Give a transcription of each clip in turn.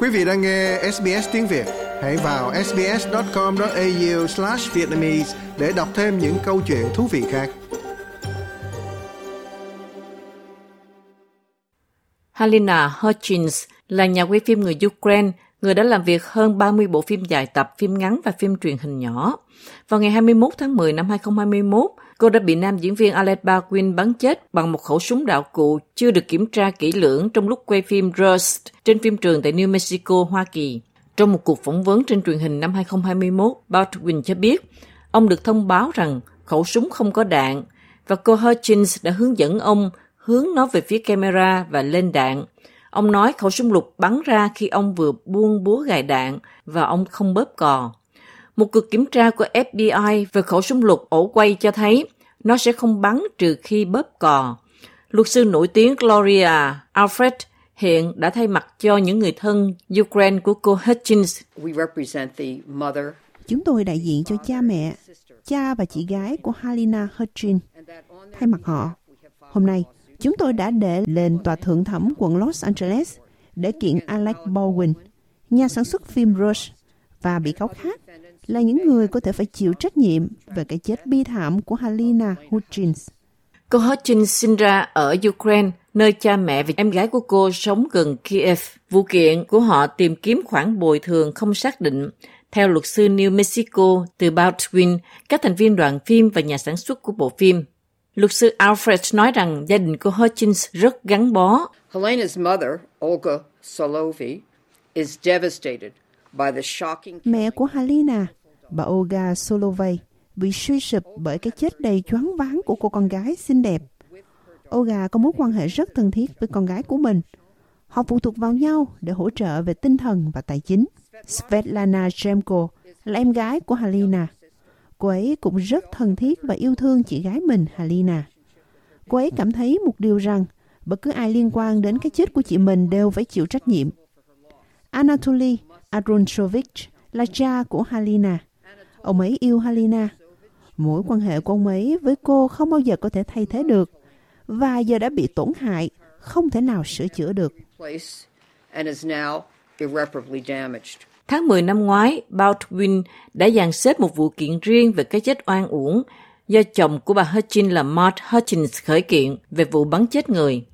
Quý vị đang nghe SBS tiếng Việt, hãy vào sbs.com.au/vietnamese để đọc thêm những câu chuyện thú vị khác. Halina Hutchins là nhà quay phim người Ukraine, người đã làm việc hơn 30 bộ phim dài tập, phim ngắn và phim truyền hình nhỏ. Vào ngày 21 tháng 10 năm 2021, cô đã bị nam diễn viên Alec Baldwin bắn chết bằng một khẩu súng đạo cụ chưa được kiểm tra kỹ lưỡng trong lúc quay phim Rust trên phim trường tại New Mexico, Hoa Kỳ. Trong một cuộc phỏng vấn trên truyền hình năm 2021, Baldwin cho biết ông được thông báo rằng khẩu súng không có đạn và cô Hutchins đã hướng dẫn ông hướng nó về phía camera và lên đạn. Ông nói khẩu súng lục bắn ra khi ông vừa buông búa gài đạn và ông không bóp cò. Một cuộc kiểm tra của FBI về khẩu súng lục ổ quay cho thấy nó sẽ không bắn trừ khi bóp cò. Luật sư nổi tiếng Gloria Alfred hiện đã thay mặt cho những người thân Ukraine của cô Hutchins. Chúng tôi đại diện cho cha mẹ, cha và chị gái của Halina Hutchins. Thay mặt họ, hôm nay chúng tôi đã để lên tòa thượng thẩm quận Los Angeles để kiện Alec Baldwin, nhà sản xuất phim Rush và bị cáo khác là những người có thể phải chịu trách nhiệm về cái chết bi thảm của Halina Hutchins. Cô Hutchins sinh ra ở Ukraine, nơi cha mẹ và em gái của cô sống gần Kiev. Vụ kiện của họ tìm kiếm khoản bồi thường không xác định. Theo luật sư New Mexico từ Baldwin, các thành viên đoàn phim và nhà sản xuất của bộ phim. Luật sư Alfred nói rằng gia đình của Hutchins rất gắn bó. Helena's mother, Olga Solovi, is devastated Mẹ của Halina, bà Olga Solovey, bị suy sụp bởi cái chết đầy choáng váng của cô con gái xinh đẹp. Olga có mối quan hệ rất thân thiết với con gái của mình. Họ phụ thuộc vào nhau để hỗ trợ về tinh thần và tài chính. Svetlana Chemko là em gái của Halina. Cô ấy cũng rất thân thiết và yêu thương chị gái mình, Halina. Cô ấy cảm thấy một điều rằng bất cứ ai liên quan đến cái chết của chị mình đều phải chịu trách nhiệm. Anatoly Adronchovich là cha của Halina. Ông ấy yêu Halina. Mối quan hệ của ông ấy với cô không bao giờ có thể thay thế được và giờ đã bị tổn hại, không thể nào sửa chữa được. Tháng 10 năm ngoái, Baldwin đã dàn xếp một vụ kiện riêng về cái chết oan uổng do chồng của bà Hutchins là Mark Hutchins khởi kiện về vụ bắn chết người.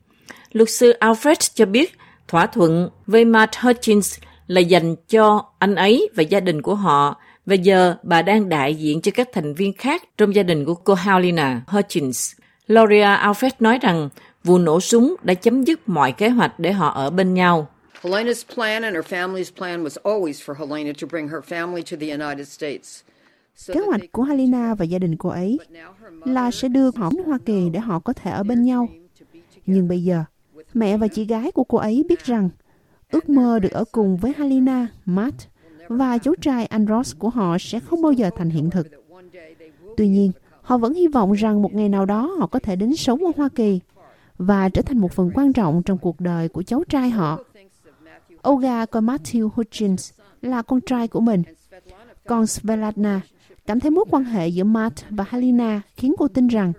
Luật sư Alfred cho biết thỏa thuận với Mark Hutchins là dành cho anh ấy và gia đình của họ và giờ bà đang đại diện cho các thành viên khác trong gia đình của cô Halina Hutchins. Gloria Alfred nói rằng vụ nổ súng đã chấm dứt mọi kế hoạch để họ ở bên nhau. Helena's plan and her family's plan was always for Helena to bring her family to the United States. Kế hoạch của Helena và gia đình cô ấy là sẽ đưa họ đến Hoa Kỳ để họ có thể ở bên nhau. Nhưng bây giờ, mẹ và chị gái của cô ấy biết rằng ước mơ được ở cùng với Halina, Matt và cháu trai Andros của họ sẽ không bao giờ thành hiện thực. Tuy nhiên, họ vẫn hy vọng rằng một ngày nào đó họ có thể đến sống ở Hoa Kỳ và trở thành một phần quan trọng trong cuộc đời của cháu trai họ. Olga coi Matthew Hutchins là con trai của mình. Còn Svetlana cảm thấy mối quan hệ giữa Matt và Halina khiến cô tin rằng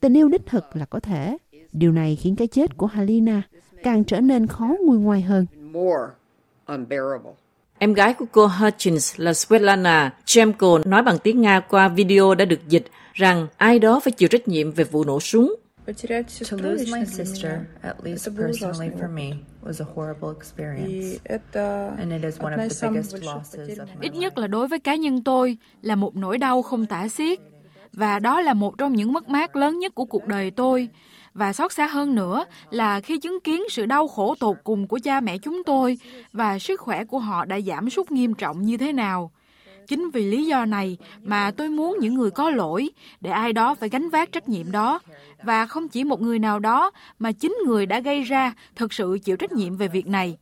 tình yêu đích thực là có thể. Điều này khiến cái chết của Halina càng trở nên khó nguôi ngoai hơn. Em gái của cô Hutchins là Svetlana Chemko nói bằng tiếng Nga qua video đã được dịch rằng ai đó phải chịu trách nhiệm về vụ nổ súng. To lose my sister, at least personally for me, was a horrible experience. And it is one of the biggest losses of my Ít nhất là đối với cá nhân tôi là một nỗi đau không tả xiết. Và đó là một trong những mất mát lớn nhất của cuộc đời tôi. Và xót xa hơn nữa là khi chứng kiến sự đau khổ tột cùng của cha mẹ chúng tôi và sức khỏe của họ đã giảm sút nghiêm trọng như thế nào. Chính vì lý do này mà tôi muốn những người có lỗi để ai đó phải gánh vác trách nhiệm đó và không chỉ một người nào đó mà chính người đã gây ra thực sự chịu trách nhiệm về việc này.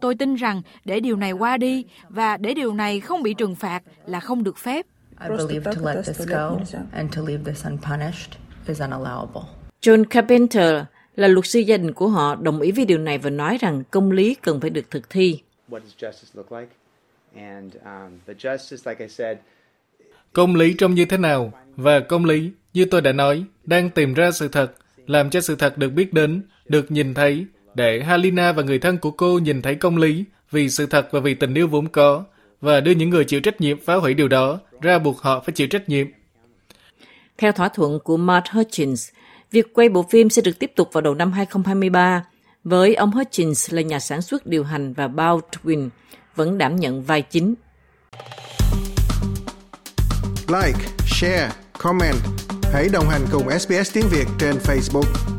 Tôi tin rằng để điều này qua đi và để điều này không bị trừng phạt là không được phép. I believe to let this go and to leave this unpunished is unallowable. John Carpenter là luật sư gia đình của họ đồng ý với điều này và nói rằng công lý cần phải được thực thi. What does justice look like? And um, the justice, like I said, Công lý trông như thế nào? Và công lý, như tôi đã nói, đang tìm ra sự thật, làm cho sự thật được biết đến, được nhìn thấy, để Halina và người thân của cô nhìn thấy công lý vì sự thật và vì tình yêu vốn có, và đưa những người chịu trách nhiệm phá hủy điều đó ra buộc họ phải chịu trách nhiệm. Theo thỏa thuận của Mark Hutchins, việc quay bộ phim sẽ được tiếp tục vào đầu năm 2023, với ông Hutchins là nhà sản xuất điều hành và Baldwin vẫn đảm nhận vai chính. Like, share, comment. Hãy đồng hành cùng SBS tiếng Việt trên Facebook.